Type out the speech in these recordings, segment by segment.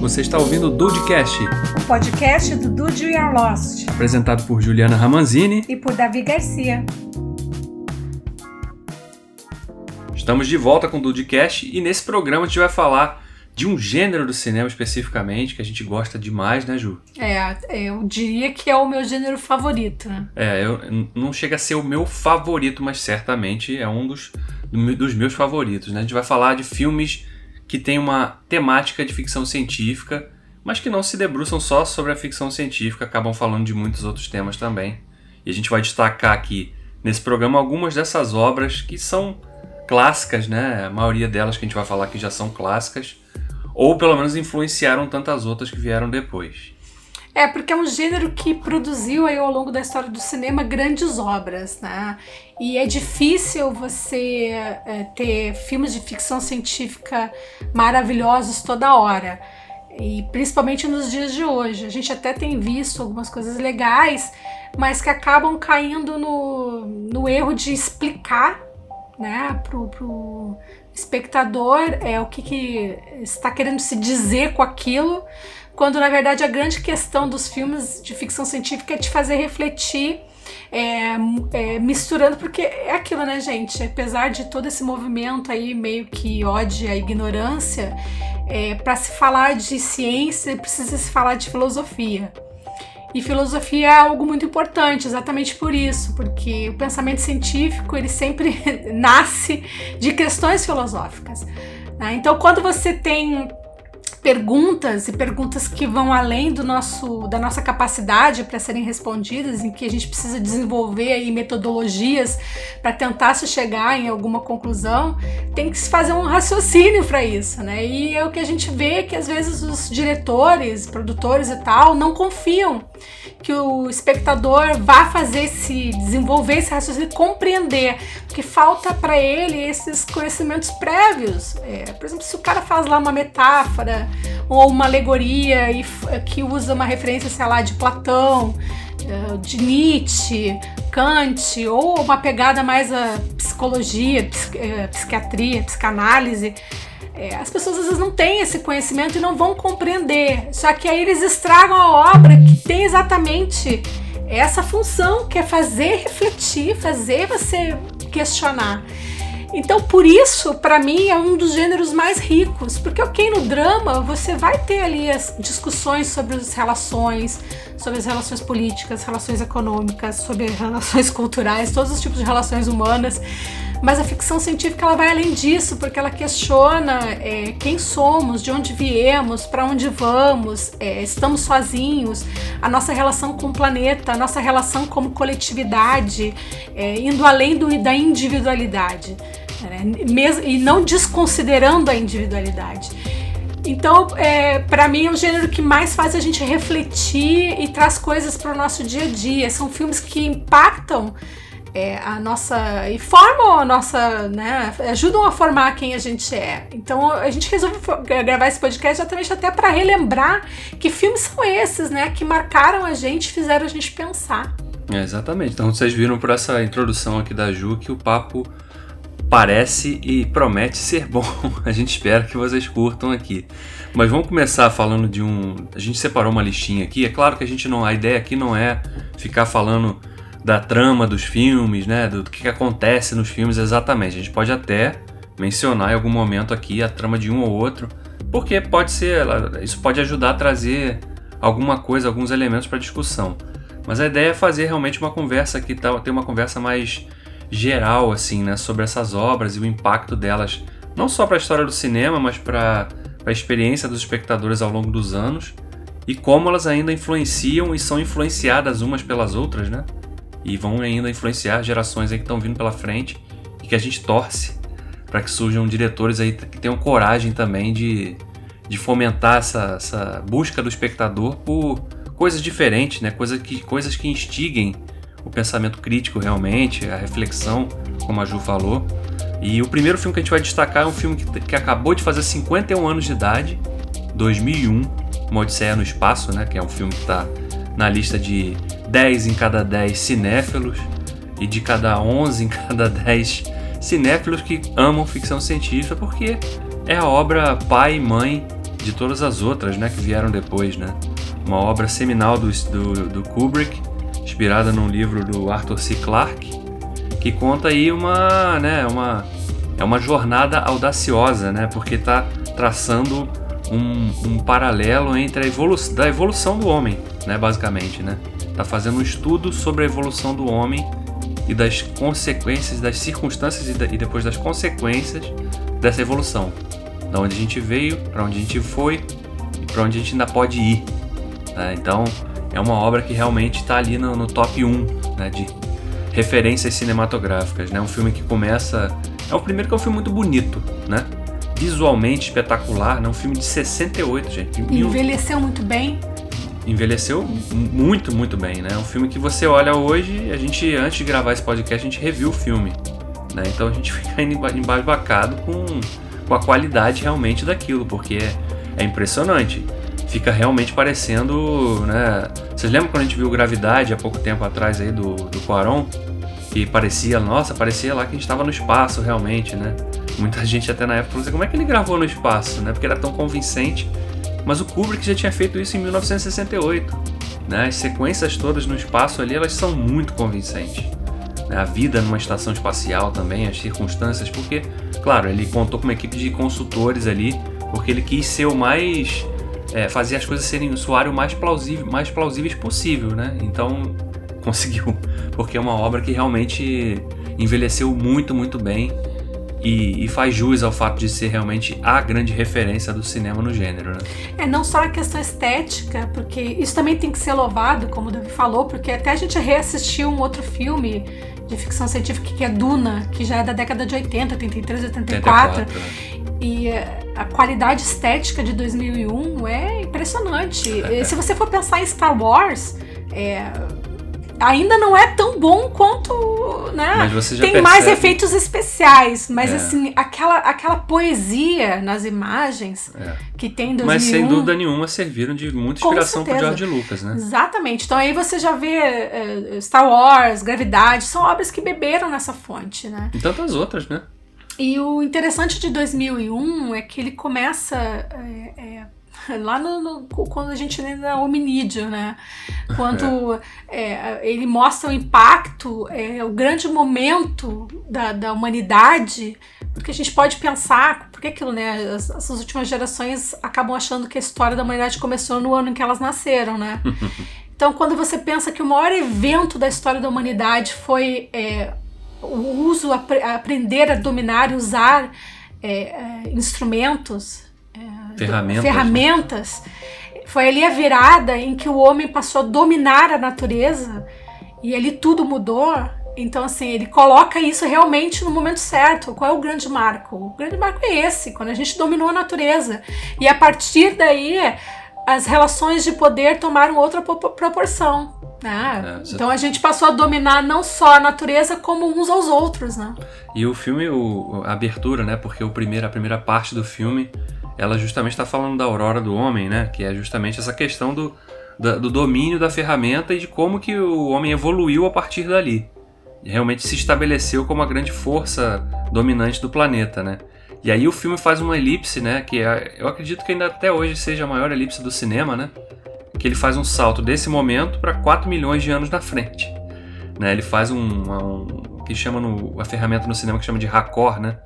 Você está ouvindo o Dudecast, o podcast do Dude We Are Lost, apresentado por Juliana Ramanzini e por Davi Garcia. Estamos de volta com o Dudecast e nesse programa a gente vai falar de um gênero do cinema especificamente que a gente gosta demais, né, Ju? É, eu diria que é o meu gênero favorito, né? É, eu, não chega a ser o meu favorito, mas certamente é um dos, dos meus favoritos, né? A gente vai falar de filmes que têm uma temática de ficção científica, mas que não se debruçam só sobre a ficção científica, acabam falando de muitos outros temas também. E a gente vai destacar aqui nesse programa algumas dessas obras que são clássicas, né? A maioria delas que a gente vai falar aqui já são clássicas, ou pelo menos influenciaram tantas outras que vieram depois. É, porque é um gênero que produziu aí ao longo da história do cinema grandes obras, né? E é difícil você é, ter filmes de ficção científica maravilhosos toda hora. E principalmente nos dias de hoje. A gente até tem visto algumas coisas legais, mas que acabam caindo no, no erro de explicar né, pro, pro espectador é o que, que está querendo se dizer com aquilo, quando na verdade a grande questão dos filmes de ficção científica é te fazer refletir é, é, misturando, porque é aquilo, né, gente? Apesar de todo esse movimento aí meio que ode a ignorância, é, para se falar de ciência precisa se falar de filosofia. E filosofia é algo muito importante, exatamente por isso, porque o pensamento científico ele sempre nasce de questões filosóficas. Né? Então, quando você tem perguntas e perguntas que vão além do nosso, da nossa capacidade para serem respondidas, em que a gente precisa desenvolver aí metodologias para tentar se chegar em alguma conclusão, tem que se fazer um raciocínio para isso, né? E é o que a gente vê que às vezes os diretores, produtores e tal não confiam que o espectador vá fazer esse desenvolver esse raciocínio, compreender, porque falta para ele esses conhecimentos prévios. É, por exemplo, se o cara faz lá uma metáfora ou uma alegoria e, que usa uma referência, sei lá, de Platão, eh, de Nietzsche, Kant, ou uma pegada mais a psicologia, eh, psiquiatria, psicanálise, é, as pessoas às vezes não têm esse conhecimento e não vão compreender. Só que aí eles estragam a obra que tem exatamente essa função, que é fazer refletir, fazer você questionar. Então, por isso, para mim, é um dos gêneros mais ricos, porque, ok, no drama você vai ter ali as discussões sobre as relações, sobre as relações políticas, relações econômicas, sobre relações culturais, todos os tipos de relações humanas. Mas a ficção científica ela vai além disso, porque ela questiona é, quem somos, de onde viemos, para onde vamos, é, estamos sozinhos, a nossa relação com o planeta, a nossa relação como coletividade, é, indo além do, da individualidade, né? Mesmo, e não desconsiderando a individualidade. Então, é, para mim, é o gênero que mais faz a gente refletir e traz coisas para o nosso dia a dia. São filmes que impactam é, a nossa e formam a nossa, né, ajudam a formar quem a gente é. Então a gente resolveu gravar esse podcast exatamente até para relembrar que filmes são esses, né, que marcaram a gente, fizeram a gente pensar. É, exatamente. Então vocês viram por essa introdução aqui da Ju que o papo parece e promete ser bom. A gente espera que vocês curtam aqui. Mas vamos começar falando de um. A gente separou uma listinha aqui. É claro que a gente não. A ideia aqui não é ficar falando da trama dos filmes, né? Do que, que acontece nos filmes exatamente. A gente pode até mencionar em algum momento aqui a trama de um ou outro, porque pode ser, isso pode ajudar a trazer alguma coisa, alguns elementos para discussão. Mas a ideia é fazer realmente uma conversa aqui, tá, ter uma conversa mais geral assim, né, sobre essas obras e o impacto delas, não só para a história do cinema, mas para a experiência dos espectadores ao longo dos anos e como elas ainda influenciam e são influenciadas umas pelas outras, né? E vão ainda influenciar gerações aí que estão vindo pela frente e que a gente torce para que surjam diretores aí que tenham coragem também de, de fomentar essa, essa busca do espectador por coisas diferentes, né? Coisa que, coisas que instiguem o pensamento crítico realmente, a reflexão, como a Ju falou. E o primeiro filme que a gente vai destacar é um filme que, que acabou de fazer 51 anos de idade, 2001, Uma Odisseia no Espaço, né? Que é um filme que está na lista de 10 em cada 10 cinéfilos e de cada 11 em cada 10 cinéfilos que amam ficção científica, porque é a obra pai e mãe de todas as outras, né, que vieram depois, né? Uma obra seminal do, do, do Kubrick, inspirada num livro do Arthur C. Clarke, que conta aí uma, né, uma é uma jornada audaciosa, né? Porque está traçando um, um, paralelo entre a evolu da evolução do homem, né? Basicamente, né? Tá fazendo um estudo sobre a evolução do homem e das consequências, das circunstâncias e, da, e depois das consequências dessa evolução, da onde a gente veio, para onde a gente foi e para onde a gente ainda pode ir. Né? Então, é uma obra que realmente está ali no, no, top 1 né? de referências cinematográficas, né? Um filme que começa é o primeiro que é um filme muito bonito, né? Visualmente espetacular, né? Um filme de 68, gente. Envelheceu muito bem. Envelheceu muito, muito bem, né? É um filme que você olha hoje, a gente, antes de gravar esse podcast, a gente reviu o filme. Né? Então a gente fica embasbacado com, com a qualidade realmente daquilo, porque é, é impressionante. Fica realmente parecendo, né? Vocês lembram quando a gente viu Gravidade há pouco tempo atrás aí do, do Quaron? que parecia, nossa, parecia lá que a gente estava no espaço realmente, né? Muita gente até na época falou assim, como é que ele gravou no espaço, né? Porque era tão convincente. Mas o Kubrick já tinha feito isso em 1968. Né? As sequências todas no espaço ali, elas são muito convincentes. Né? A vida numa estação espacial também, as circunstâncias, porque, claro, ele contou com uma equipe de consultores ali, porque ele quis ser o mais... É, fazer as coisas serem o mais plausível, mais plausíveis possível, né? Então, conseguiu, porque é uma obra que realmente envelheceu muito, muito bem e, e, faz jus ao fato de ser realmente a grande referência do cinema no gênero. Né? É, não só a questão estética, porque isso também tem que ser louvado, como o Davi falou, porque até a gente reassistiu um outro filme de ficção científica que é Duna, que já é da década de 80, 83, 84. 84. E eh, a qualidade estética de 2001 é impressionante. Se você for pensar em Star Wars, é, ainda não é tão bom quanto, né? Tem percebe... mais efeitos especiais, mas é. assim, aquela, aquela poesia nas imagens é. que tem em 2001... Mas sem dúvida nenhuma serviram de muita inspiração para George Lucas, né? Exatamente. Então aí você já vê uh, Star Wars, Gravidade, são obras que beberam nessa fonte, né? E tantas outras, né? E o interessante de 2001 é que ele começa é, lá no, no, quando a gente ainda é hominídeo, né? Quando é, ele mostra o impacto, é, o grande momento da, da humanidade, porque a gente pode pensar, porque aquilo, né? As, essas últimas gerações acabam achando que a história da humanidade começou no ano em que elas nasceram, né? Então, quando você pensa que o maior evento da história da humanidade foi é, o uso, aprender a dominar e usar é, é, instrumentos, ferramentas. ferramentas. Foi ali a virada em que o homem passou a dominar a natureza e ali tudo mudou. Então, assim, ele coloca isso realmente no momento certo. Qual é o grande marco? O grande marco é esse, quando a gente dominou a natureza. E a partir daí, as relações de poder tomaram outra proporção. Né? É, então a gente passou a dominar não só a natureza, como uns aos outros. Né? E o filme, o, a abertura, né? Porque o primeiro, a primeira parte do filme ela justamente está falando da aurora do homem, né? Que é justamente essa questão do, da, do domínio da ferramenta e de como que o homem evoluiu a partir dali. E realmente se estabeleceu como a grande força dominante do planeta, né? E aí o filme faz uma elipse, né? Que é, eu acredito que ainda até hoje seja a maior elipse do cinema, né? Que ele faz um salto desse momento para 4 milhões de anos na frente. Né? Ele faz um, um que chama no, a ferramenta no cinema que chama de raccord, né?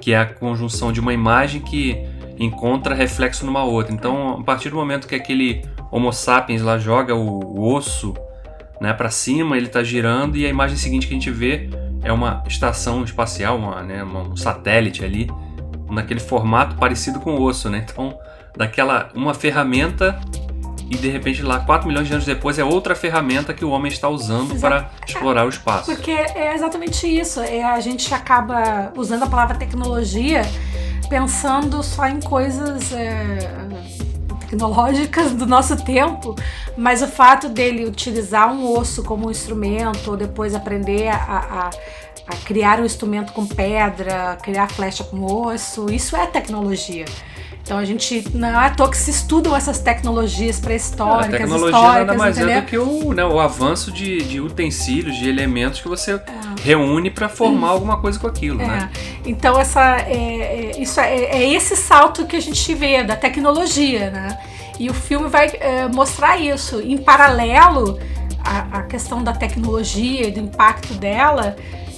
Que é a conjunção de uma imagem que encontra reflexo numa outra. Então, a partir do momento que aquele Homo sapiens lá joga o, o osso né, para cima, ele está girando e a imagem seguinte que a gente vê é uma estação espacial, uma, né, um satélite ali, naquele formato parecido com o osso, né? Então, daquela uma ferramenta e de repente lá 4 milhões de anos depois é outra ferramenta que o homem está usando para explorar o espaço. Porque é exatamente isso. É, a gente acaba usando a palavra tecnologia pensando só em coisas é, tecnológicas do nosso tempo, mas o fato dele utilizar um osso como um instrumento, ou depois aprender a, a criar um instrumento com pedra, criar flecha com osso, isso é tecnologia. Então a gente não é à toa que se estudam essas tecnologias pré-históricas, A tecnologia nada mais entendeu? é do que o, né, o avanço de, de utensílios, de elementos que você reúne para formar alguma coisa com aquilo, né? É. Então essa, é, é- isso é, é esse salto que a gente vê da tecnologia, né? E o filme vai é, mostrar isso. Em paralelo, a, a questão da tecnologia e do impacto dela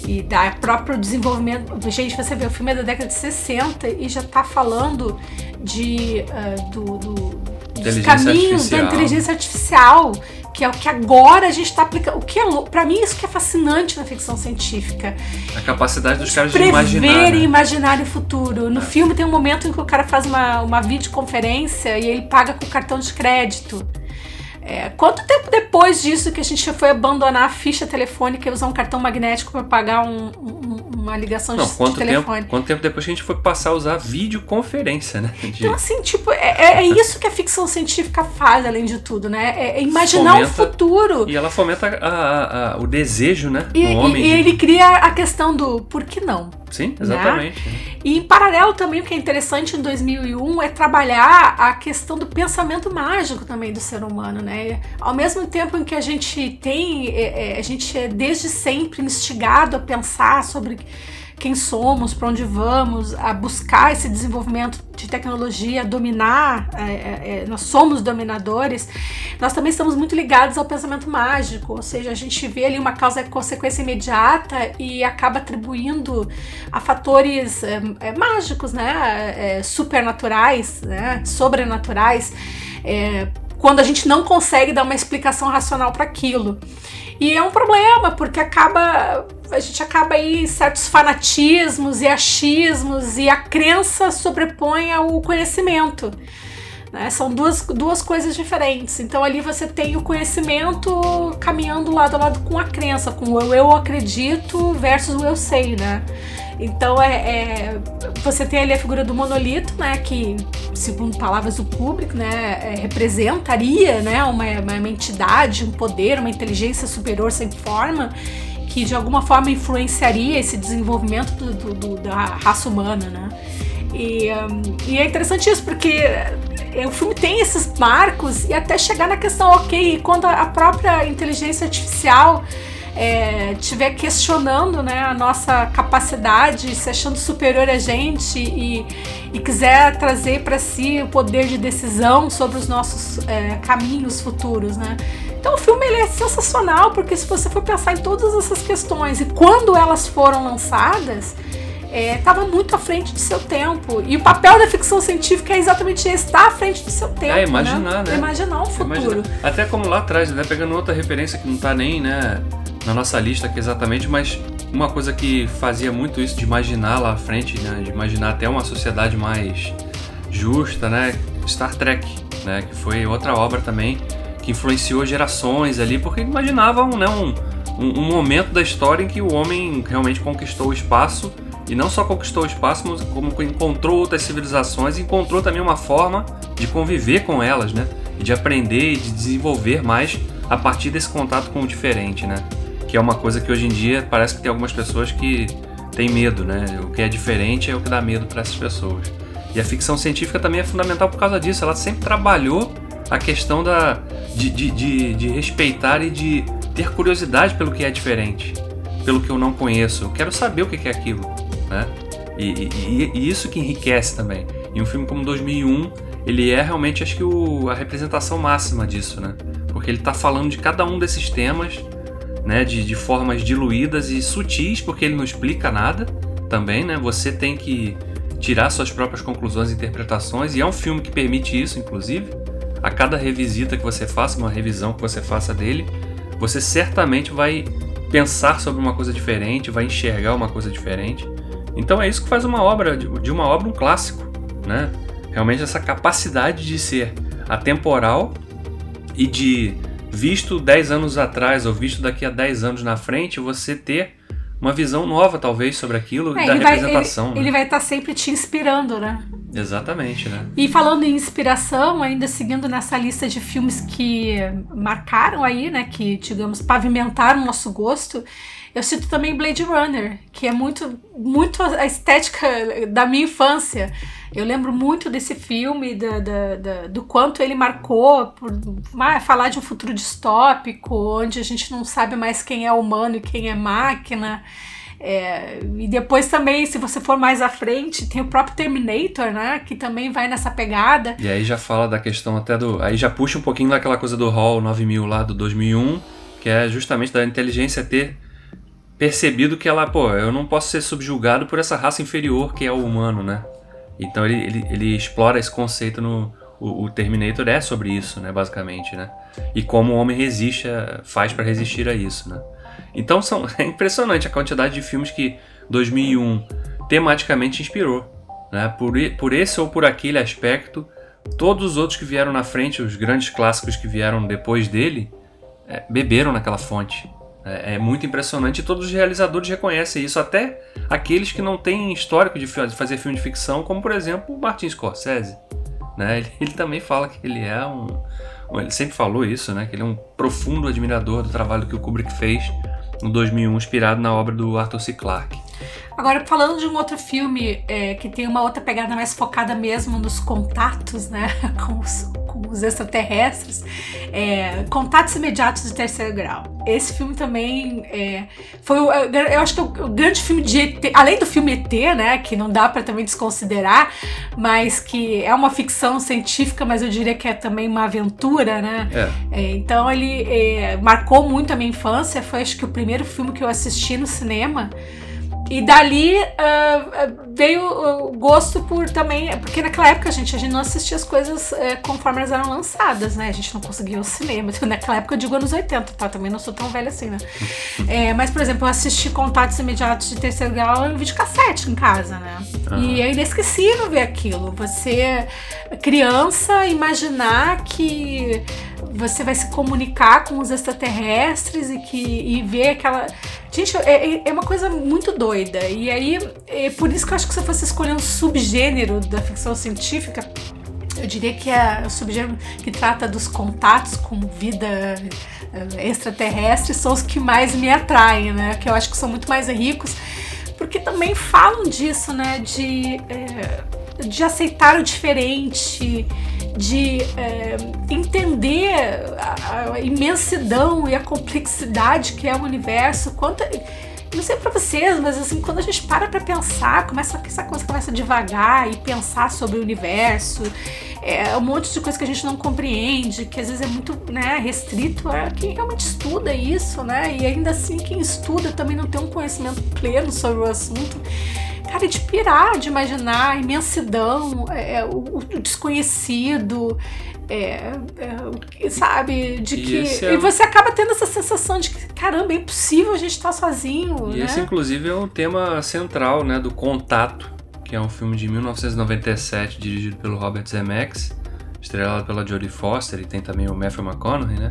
e da próprio desenvolvimento. Gente, você vê, o filme é da década de 60 e já tá falando de eh, do, do- dos caminhos da artificial. inteligência artificial, que é o que agora a gente tá aplicando. O que é pra mim isso que é fascinante na ficção científica. A capacidade dos caras de Prever imaginar. e né? É. imaginar o futuro. No filme tem um momento em que o cara faz uma, uma videoconferência e ele paga com cartão de crédito. É, quanto tempo depois disso que a gente foi abandonar a ficha telefônica e usar um cartão magnético para pagar um- um- uma ligação Não, de, quanto de tempo, telefone? quanto tempo depois que a gente foi passar a usar videoconferência, né? De- Então, assim, tipo, é, é- é isso que a ficção científica faz, além de tudo, né? É, é imaginar o Fomenta- futuro. E ela fomenta a- a- a- o desejo, né? E, do homem. e- e de- ele cria a questão do por que não? Sim, exatamente. E em paralelo também, o que é interessante em 2001 é trabalhar a questão do pensamento mágico também do ser humano, né? Ao mesmo tempo em que a gente tem, é, é, a gente é desde sempre instigado a pensar sobre quem somos, para onde vamos, a buscar esse desenvolvimento de tecnologia, dominar, é, é, é, nós somos dominadores, nós também estamos muito ligados ao pensamento mágico, ou seja, a gente vê ali uma causa e consequência imediata e acaba atribuindo a fatores é, é, mágicos, né, é, supernaturais, né, sobrenaturais, quando a gente não consegue dar uma explicação racional para aquilo. E é um problema, porque acaba a gente acaba aí certos fanatismos e achismos e a crença sobrepõe ao conhecimento. né? São duas, duas coisas diferentes. Então ali você tem o conhecimento caminhando lado a lado com a crença, com o eu acredito versus o eu sei, né? Então é, é- você tem ali a figura do monolito, né? Que, segundo palavras do Kubrick, né, é, representaria né, uma, uma entidade, um poder, uma inteligência superior sem forma, que de alguma forma influenciaria esse desenvolvimento do- do- do- da raça humana, né? E, hum, e é interessante isso, porque é, o filme tem esses marcos e até chegar na questão, ok, quando a própria inteligência artificial é, estiver questionando né, a nossa capacidade, se achando superior a gente e, e quiser trazer para si o poder de decisão sobre os nossos é, caminhos futuros, né? Então o filme ele é sensacional porque se você for pensar em todas essas questões e quando elas foram lançadas, estava muito à frente do seu tempo. E o papel da ficção científica é exatamente esse, estar à frente do seu tempo. É, imaginar, né? Imaginar o futuro. Imagina. Até como lá atrás, né? Pegando outra referência que não tá nem, né, na nossa lista aqui exatamente, mas uma coisa que fazia muito isso de imaginar lá à frente, né? De imaginar até uma sociedade mais justa, né? Star Trek, né? Que foi outra obra também que influenciou gerações ali, porque imaginavam, né? Um, um, momento da história em que o homem realmente conquistou o espaço e não só conquistou o espaço, como encontrou outras civilizações e encontrou também uma forma de conviver com elas, né? E de aprender e de desenvolver mais a partir desse contato com o diferente, né? Que é uma coisa que hoje em dia parece que tem algumas pessoas que têm medo, né? O que é diferente é o que dá medo para essas pessoas. E a ficção científica também é fundamental por causa disso. Ela sempre trabalhou a questão da, de, de, de, de respeitar e de ter curiosidade pelo que é diferente, pelo que eu não conheço. Eu quero saber o que é aquilo, né? E, e- e isso que enriquece também. E um filme como 2001, ele é realmente, acho que, o- a representação máxima disso, né? Porque ele está falando de cada um desses temas, né? De, de formas diluídas e sutis, porque ele não explica nada também, né? Você tem que tirar suas próprias conclusões e interpretações, e é um filme que permite isso, inclusive. A cada revisita que você faça, uma revisão que você faça dele, você certamente vai pensar sobre uma coisa diferente, vai enxergar uma coisa diferente. Então é isso que faz uma obra, de uma obra um clássico, né? Realmente essa capacidade de ser atemporal e de, visto 10 anos atrás ou visto daqui a 10 anos na frente, você ter uma visão nova, talvez, sobre aquilo É, da ele vai- representação. Ele né? vai estar sempre te inspirando, né? Exatamente, né? E falando em inspiração, ainda seguindo nessa lista de filmes que marcaram aí, né, que digamos pavimentaram o nosso gosto, eu cito também Blade Runner, que é muito muito a estética da minha infância. Eu lembro muito desse filme, da, da, da, do quanto ele marcou por falar de um futuro distópico, onde a gente não sabe mais quem é humano e quem é máquina. É, e depois também, se você for mais à frente, tem o próprio Terminator, né? Que também vai nessa pegada. E aí já fala da questão até do. Aí já puxa um pouquinho daquela coisa do Hall 9000 lá do 2001, que é justamente da inteligência ter percebido que ela, pô, eu não posso ser subjugado por essa raça inferior que é o humano, né? Então ele, ele, ele explora esse conceito no. O, o, Terminator é sobre isso, né? Basicamente, né? E como o homem resiste, a, faz para resistir a isso, né? Então são, é impressionante a quantidade de filmes que 2001 tematicamente inspirou, né? Por, por esse ou por aquele aspecto, todos os outros que vieram na frente, os grandes clássicos que vieram depois dele, é, beberam naquela fonte. É, é, muito impressionante e todos os realizadores reconhecem isso, até aqueles que não têm histórico de, fazer filme de ficção, como por exemplo o Martin Scorsese. Né? Ele, ele, também fala que ele é um, Ele sempre falou isso, né? Que ele é um profundo admirador do trabalho que o Kubrick fez no 2001, inspirado na obra do Arthur C. Clarke. Agora, falando de um outro filme é, que tem uma outra pegada mais focada mesmo nos contatos, né, com os, com os extraterrestres, é, Contatos Imediatos de Terceiro Grau. Esse filme também é, foi, eu acho que é o, o grande filme de ET, além do filme ET, né, que não dá para também desconsiderar, mas que é uma ficção científica, mas eu diria que é também uma aventura, né? É. é então ele é, marcou muito a minha infância, foi acho que o primeiro filme que eu assisti no cinema. E dali uh, veio o gosto por também. Porque naquela época, gente, a gente não assistia as coisas uh, conforme elas eram lançadas, né? A gente não conseguia o cinema. Naquela época eu digo anos 80, tá? Também não sou tão velha assim, né? é, mas, por exemplo, eu assisti Contatos Imediatos de Terceiro Grau em videocassete em casa, né? Uhum. E é inesquecível ver aquilo. Você, criança, imaginar que você vai se comunicar com os extraterrestres e que e ver aquela Gente, é, é, é uma coisa muito doida. E aí, é por isso que eu acho que se eu fosse escolher um subgênero da ficção científica, eu diria que é o subgênero que trata dos contatos com vida eh, extraterrestre são os que mais me atraem, né? Que eu acho que são muito mais ricos, porque também falam disso, né? De, é, de aceitar o diferente, de é, entender a, a, imensidão e a complexidade que é o universo. Quanto, não sei para vocês, mas assim, quando a gente para para pensar, começa essa coisa começa devagar e pensar sobre o universo, é um monte de coisa que a gente não compreende, que às vezes é muito né, restrito a quem realmente estuda isso, né? E ainda assim quem estuda também não tem um conhecimento pleno sobre o assunto cara, de pirar, de imaginar a imensidão, é, é o, o, desconhecido, é, é, sabe? De que. E, é... e, você acaba tendo essa sensação de que, caramba, é impossível a gente estar sozinho. E né? esse, inclusive, é o tema central né, do Contato, que é um filme de 1997 dirigido pelo Robert Zemeckis, estrelado pela Jodie Foster e tem também o Matthew McConaughey, né?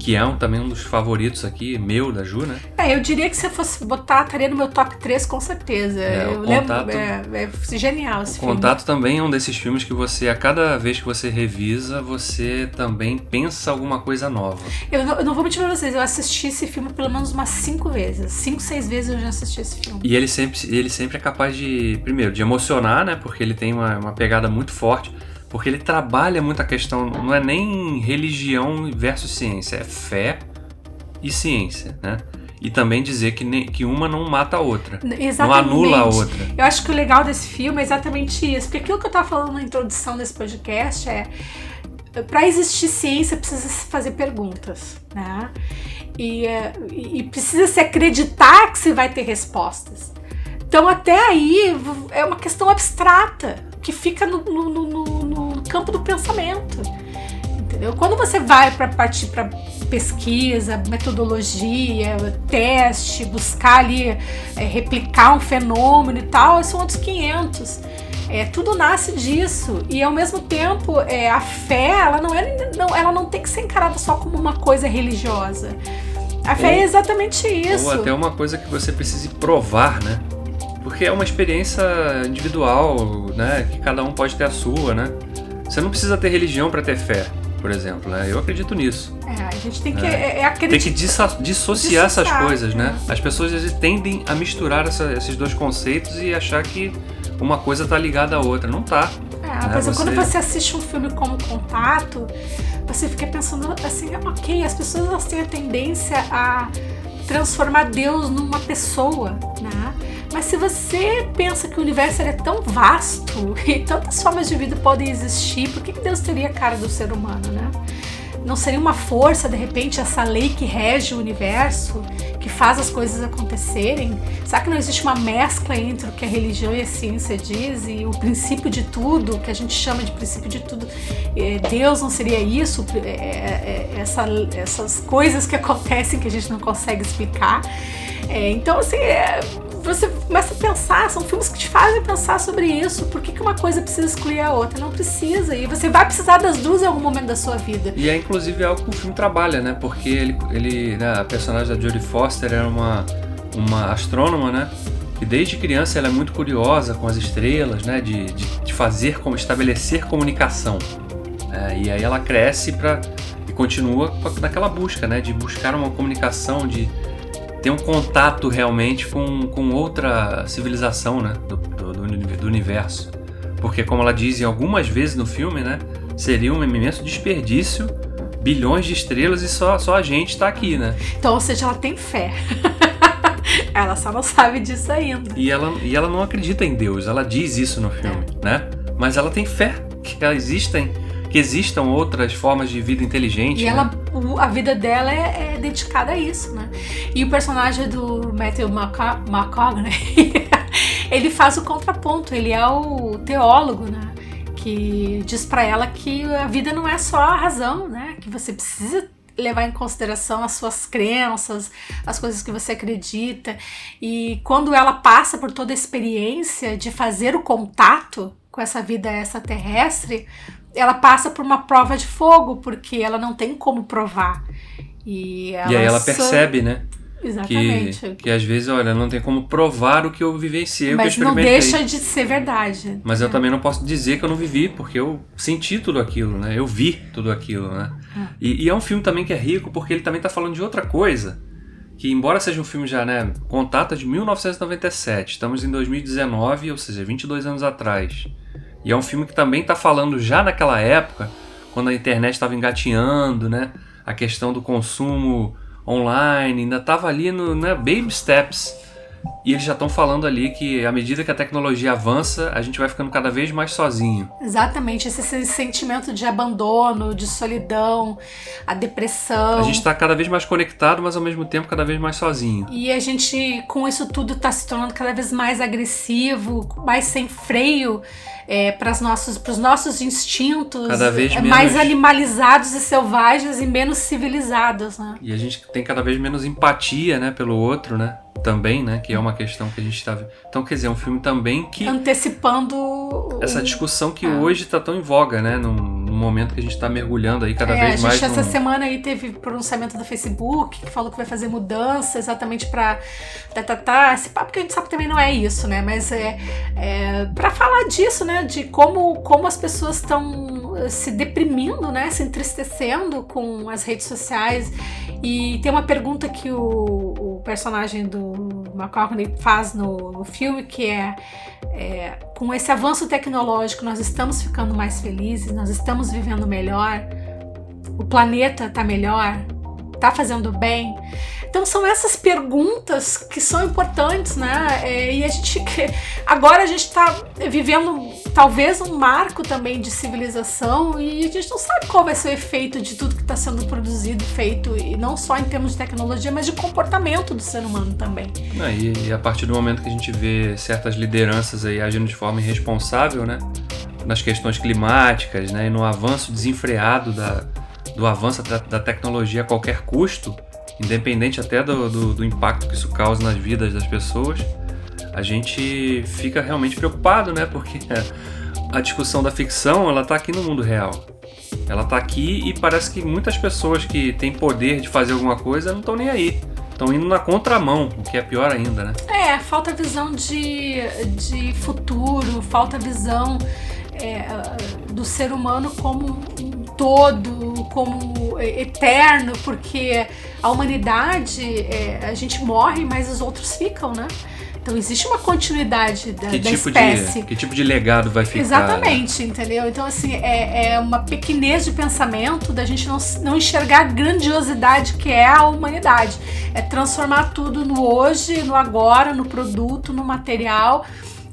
Que é um, também um dos favoritos aqui, meu, da Ju, né? É, eu diria que se eu fosse botar, estaria no meu top 3 com certeza. É, eu contato, lembro, é, é genial esse o filme. Contato também é um desses filmes que você, a cada vez que você revisa, você também pensa alguma coisa nova. Eu não, eu não vou mentir pra vocês, eu assisti esse filme pelo menos umas 5 vezes. 5, 6 vezes eu já assisti esse filme. E ele sempre, ele sempre é capaz de, primeiro, de emocionar, né? Porque ele tem uma, uma pegada muito forte porque ele trabalha muito a questão, não é nem religião versus ciência, é fé e ciência, né? E também dizer que, nem, que uma não mata a outra. Exatamente. Não anula a outra. Eu acho que o legal desse filme é exatamente isso. Porque aquilo que eu estava falando na introdução desse podcast é. Para existir ciência, precisa se fazer perguntas, né? E, e precisa se acreditar que se vai ter respostas. Então, até aí, é uma questão abstrata que fica no, no, no campo do pensamento. Entendeu? Quando você vai para partir para pesquisa, metodologia, teste, buscar ali é, replicar um fenômeno e tal, são outros 500. É, tudo nasce disso e ao mesmo tempo é, a fé ela não, é, não, ela não tem que ser encarada só como uma coisa religiosa. A fé é ou, é exatamente isso. Ou até uma coisa que você precise provar, né? Porque é uma experiência individual, né? Que cada um pode ter a sua, né? Você não precisa ter religião para ter fé, por exemplo, né? Eu acredito nisso. É, a gente tem que é, é acreditar. Tem que dissociar, dissociar essas coisas, né? As pessoas vezes tendem a misturar essa, esses dois conceitos e achar que uma coisa tá ligada à outra. Não tá. É, né? por exemplo, você... quando você assiste um filme como Contato, você fica pensando assim, ok, as pessoas elas têm a tendência a transformar Deus numa pessoa, né? Mas se você pensa que o universo é tão vasto e tantas formas de vida podem existir, por que Deus teria a cara do ser humano, né? Não seria uma força, de repente, essa lei que rege o universo, que faz as coisas acontecerem? Será que não existe uma mescla entre o que a religião e a ciência diz e o princípio de tudo, que a gente chama de princípio de tudo? É, Deus não seria isso? É, é, essa, essas coisas que acontecem que a gente não consegue explicar? então, assim, você começa a pensar, são filmes que te fazem pensar sobre isso. Por que, que uma coisa precisa excluir a outra? Não precisa. E você vai precisar das duas em algum momento da sua vida. E é inclusive algo que o filme trabalha, né? Porque ele, ele né, a personagem da Jodie Foster era uma, uma astrônoma, né? E desde criança ela é muito curiosa com as estrelas, né? De, de, de fazer, como estabelecer comunicação. É, e aí ela cresce para e continua naquela busca, né? De buscar uma comunicação, de ter um contato realmente com, com outra civilização né, do, do, do, universo. Porque, como ela diz em algumas vezes no filme, né, seria um imenso desperdício, bilhões de estrelas e só, só a gente está aqui, né? Então, ou seja, ela tem fé. ela só não sabe disso ainda. E ela, e ela não acredita em Deus, ela diz isso no filme, é. né? Mas ela tem fé que existem que existam outras formas de vida inteligente. E né? ela, a vida dela é, é, dedicada a isso, né? E o personagem do Matthew McConaughey, ele faz o contraponto, ele é o teólogo, né? Que diz para ela que a vida não é só a razão, né? Que você precisa levar em consideração as suas crenças, as coisas que você acredita. E quando ela passa por toda a experiência de fazer o contato com essa vida extraterrestre, ela passa por uma prova de fogo, porque ela não tem como provar. E, e aí ela percebe, né? Exatamente. Que, que às vezes, olha, não tem como provar o que eu vivenciei, Mas o que eu experimentei. Mas não deixa de ser verdade. Mas eu é. também não posso dizer que eu não vivi, porque eu senti tudo aquilo, né? Eu vi tudo aquilo, né? É. E, e, é um filme também que é rico, porque ele também tá falando de outra coisa. Que embora seja um filme já, né? Contata de 1997, estamos em 2019, ou seja, 22 anos atrás. E é um filme que também está falando já naquela época, quando a internet estava engatinhando, né? A questão do consumo online ainda estava ali no né, baby steps. E eles já estão falando ali que à medida que a tecnologia avança, a gente vai ficando cada vez mais sozinho. Exatamente, esse sentimento de abandono, de solidão, a depressão. A gente está cada vez mais conectado, mas ao mesmo tempo cada vez mais sozinho. E a gente, com isso tudo, está se tornando cada vez mais agressivo, mais sem freio é, para os nossos, nossos instintos cada vez é, menos... mais animalizados e selvagens e menos civilizados, né? E a gente tem cada vez menos empatia, né, pelo outro, né? Também, né? Que é uma questão que a gente está. Então, quer dizer, é um filme também que. Antecipando. Essa discussão que é. hoje está tão em voga, né? Num, no momento que a gente está mergulhando aí cada é, vez mais. A gente, essa semana aí teve pronunciamento do Facebook que falou que vai fazer mudança exatamente para tá, tá, tá, esse papo que a gente sabe também não é isso, né? Mas é, é para falar disso, né? De como, como as pessoas estão eh, se deprimindo, né? Se entristecendo com as redes sociais. E tem uma pergunta que o, o personagem do McCartney faz no, no filme que é é, com esse avanço tecnológico, nós estamos ficando mais felizes, nós estamos vivendo melhor, o planeta está melhor, está fazendo bem. Então são essas perguntas que são importantes, né? É, e a gente agora a gente está vivendo talvez um marco também de civilização e a gente não sabe qual vai ser o efeito de tudo que está sendo produzido, feito e não só em termos de tecnologia, mas de comportamento do ser humano também. Ah, e, e a partir do momento que a gente vê certas lideranças aí agindo de forma irresponsável, né? Nas questões climáticas, né? E no avanço desenfreado da, do avanço da, tecnologia a qualquer custo, independente até do, do, do, impacto que isso causa nas vidas das pessoas, a gente fica realmente preocupado, né? Porque a discussão da ficção, ela tá aqui no mundo real. Ela tá aqui e parece que muitas pessoas que têm poder de fazer alguma coisa não estão nem aí. Estão indo na contramão, o que é pior ainda, né? É, falta visão de, de futuro, falta visão é, do ser humano como um todo, como eterno, porque a humanidade, é, a gente morre, mas os outros ficam, né? Então existe uma continuidade da, que da tipo espécie. De, que tipo de legado vai ficar? Exatamente, entendeu? Então, assim, é, é uma pequenez de pensamento da gente não, não enxergar a grandiosidade que é a humanidade. É transformar tudo no hoje, no agora, no produto, no material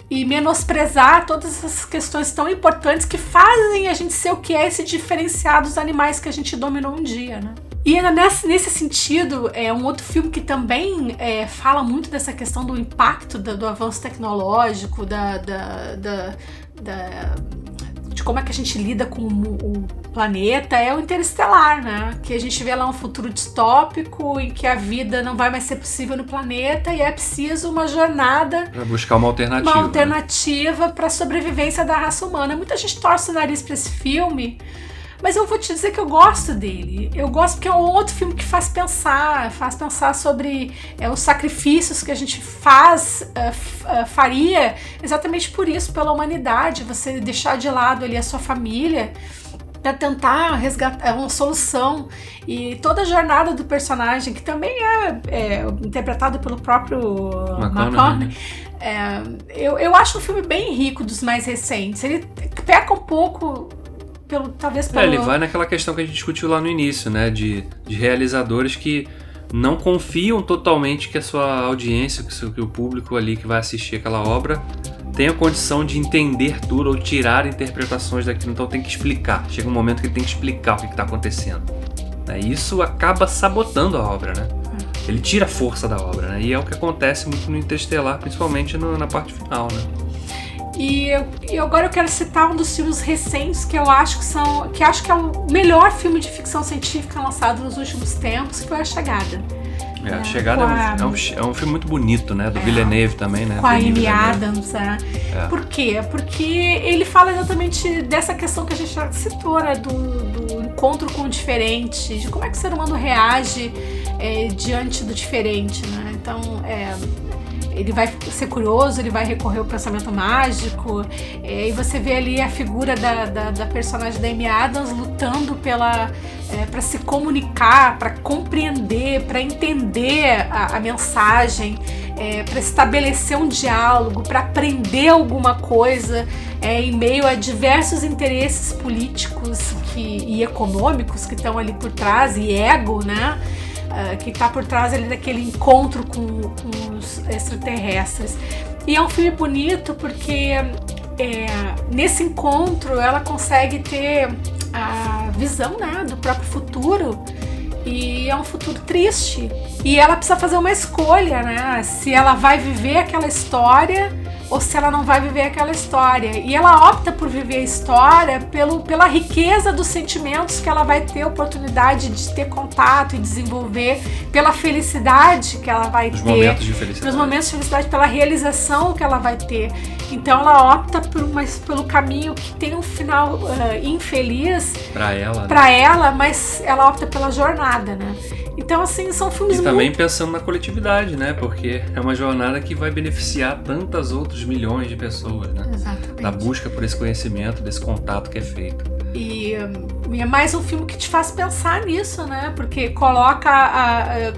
e menosprezar todas essas questões tão importantes que fazem a gente ser o que é esse diferenciar dos animais que a gente dominou um dia, né? E nesse, nesse sentido, é um outro filme que também é, fala muito dessa questão do impacto do, do avanço tecnológico, da, da, da, da, de como é que a gente lida com o, o, planeta, é o Interestelar, né? Que a gente vê lá um futuro distópico em que a vida não vai mais ser possível no planeta e é preciso uma jornada para buscar uma alternativa. Uma né? alternativa né? para a sobrevivência da raça humana. Muita gente torce o nariz para esse filme mas eu vou te dizer que eu gosto dele. Eu gosto porque é um outro filme que faz pensar, faz pensar sobre é, os sacrifícios que a gente faz, uh, faria exatamente por isso, pela humanidade. Você deixar de lado ali a sua família para tentar resgatar uma solução e toda a jornada do personagem que também é, é interpretado pelo próprio McConaughey, é, eu, eu acho um filme bem rico dos mais recentes ele peca um pouco pelo talvez pelo... É, ele vai naquela questão que a gente discutiu lá no início, né, de, de realizadores que não confiam totalmente que a sua audiência, que, o público ali que vai assistir aquela obra tenha condição de entender tudo ou tirar interpretações daquilo, então tem que explicar. Chega um momento que ele tem que explicar o que está acontecendo. Né? isso acaba sabotando a obra, né? Ele tira a força da obra, né? E é o que acontece muito no Interestelar, principalmente na parte final, né? E, e, agora eu quero citar um dos filmes recentes que eu acho que são. que acho que é o melhor filme de ficção científica lançado nos últimos tempos, que foi A Chegada. É, a Chegada é, um, é, um, filme muito bonito, né? Do é, Villeneuve também, né? Com a Amy Adams, é. é. Por quê? Porque ele fala exatamente dessa questão que a gente já citou, né? Do, do encontro com o diferente, de como é que o ser humano reage é, diante do diferente, né? Então, é, ele vai ser curioso, ele vai recorrer ao pensamento mágico. É, e você vê ali a figura da, da, da personagem da Amy Adams lutando pela é, para se comunicar, para compreender, para entender a, a mensagem, é, para estabelecer um diálogo, para aprender alguma coisa é, em meio a diversos interesses políticos que, e econômicos que estão ali por trás e ego, né? Uh, que está por trás ali daquele encontro com, com, os extraterrestres. E é um filme bonito porque é, nesse encontro ela consegue ter a visão né, do próprio futuro e é um futuro triste. E ela precisa fazer uma escolha, né? Se ela vai viver aquela história ou se ela não vai viver aquela história. E ela opta por viver a história pelo, pela riqueza dos sentimentos que ela vai ter oportunidade de ter contato e desenvolver, pela felicidade que ela vai Os ter. Momentos de felicidade. Pelos momentos de felicidade, pela realização que ela vai ter. Então ela opta por uma, pelo caminho que tem um final uh, infeliz para ela, né? para ela, mas ela opta pela jornada, né? Então, assim, são filmes E também muito... pensando na coletividade, né? Porque é uma jornada que vai beneficiar tantas outros milhões de pessoas, né? Exatamente. Da busca por esse conhecimento, desse contato que é feito. E, e é mais um filme que te faz pensar nisso, né? Porque coloca a, a, a,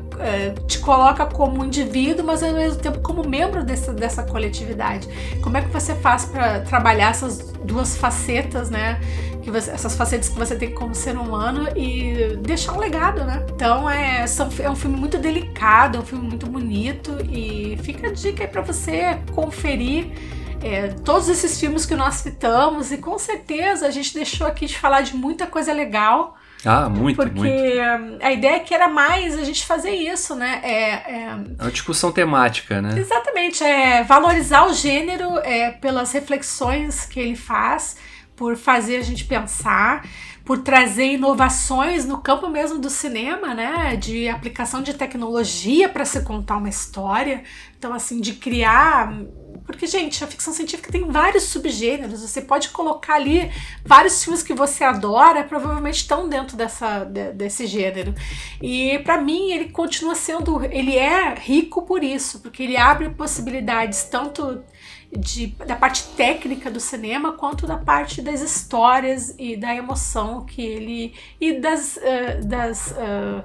te coloca como indivíduo, mas ao mesmo tempo como membro dessa, dessa coletividade. Como é que você faz para trabalhar essas duas facetas, né? que você, essas facetas que você tem como ser humano e deixar um legado, né? Então é, são, é um filme muito delicado, é um filme muito bonito e fica a dica aí pra você conferir. É, todos esses filmes que nós citamos, e com certeza a gente deixou aqui de falar de muita coisa legal. Ah, muito, porque muito. a ideia é que era mais a gente fazer isso, né? É, é, é uma discussão temática, né? Exatamente, é valorizar o gênero é, pelas reflexões que ele faz por fazer a gente pensar, por trazer inovações no campo mesmo do cinema, né? De aplicação de tecnologia para se contar uma história. Então, assim, de criar. Porque, gente, a ficção científica tem vários subgêneros. Você pode colocar ali vários filmes que você adora, provavelmente estão dentro dessa, de, desse gênero. E para mim, ele continua sendo. Ele é rico por isso, porque ele abre possibilidades tanto de, da parte técnica do cinema quanto da parte das histórias e da emoção que ele e das, uh, das uh,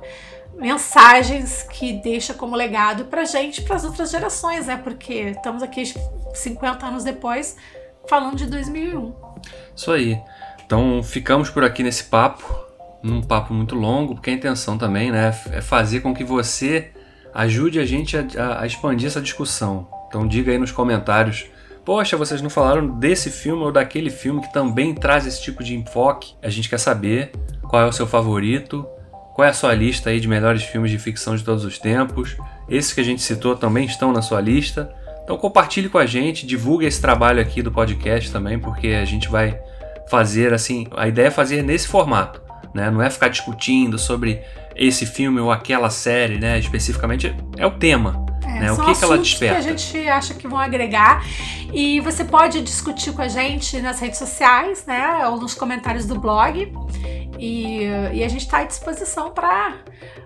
mensagens que deixa como legado pra gente, para as outras gerações, né? Porque estamos aqui 50 anos depois falando de 2001. Isso aí. Então ficamos por aqui nesse papo, num papo muito longo, porque a intenção também, né, é fazer com que você ajude a gente a, a expandir essa discussão. Então diga aí nos comentários poxa, vocês não falaram desse filme ou daquele filme que também traz esse tipo de enfoque. A gente quer saber qual é o seu favorito, qual é a sua lista aí de melhores filmes de ficção de todos os tempos? Esses que a gente citou também estão na sua lista. Então compartilhe com a gente, divulgue esse trabalho aqui do podcast também, porque a gente vai fazer assim, a ideia é fazer nesse formato, né? Não é ficar discutindo sobre esse filme ou aquela série, né? Especificamente é o tema. É, né? O que, que ela desperta? que a gente acha que vão agregar. E você pode discutir com a gente nas redes sociais, né? Ou nos comentários do blog. E, e a gente está à disposição para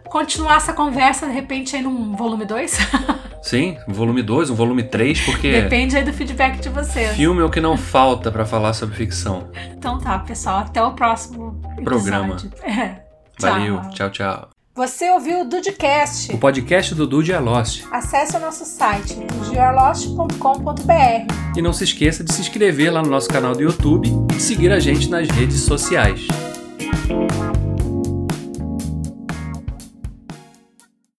continuar essa conversa, de repente, aí num volume 2. Sim, um volume 2, um volume 3, porque. Depende aí do feedback de vocês. Filme é o que não falta para falar sobre ficção. Então tá, pessoal. Até o próximo programa. É. Valeu, tchau, tchau. Você ouviu o Dudecast, o podcast do Dude é Lost. Acesse o nosso site, dudearlost.com.br. E não se esqueça de se inscrever lá no nosso canal do YouTube e seguir a gente nas redes sociais. You.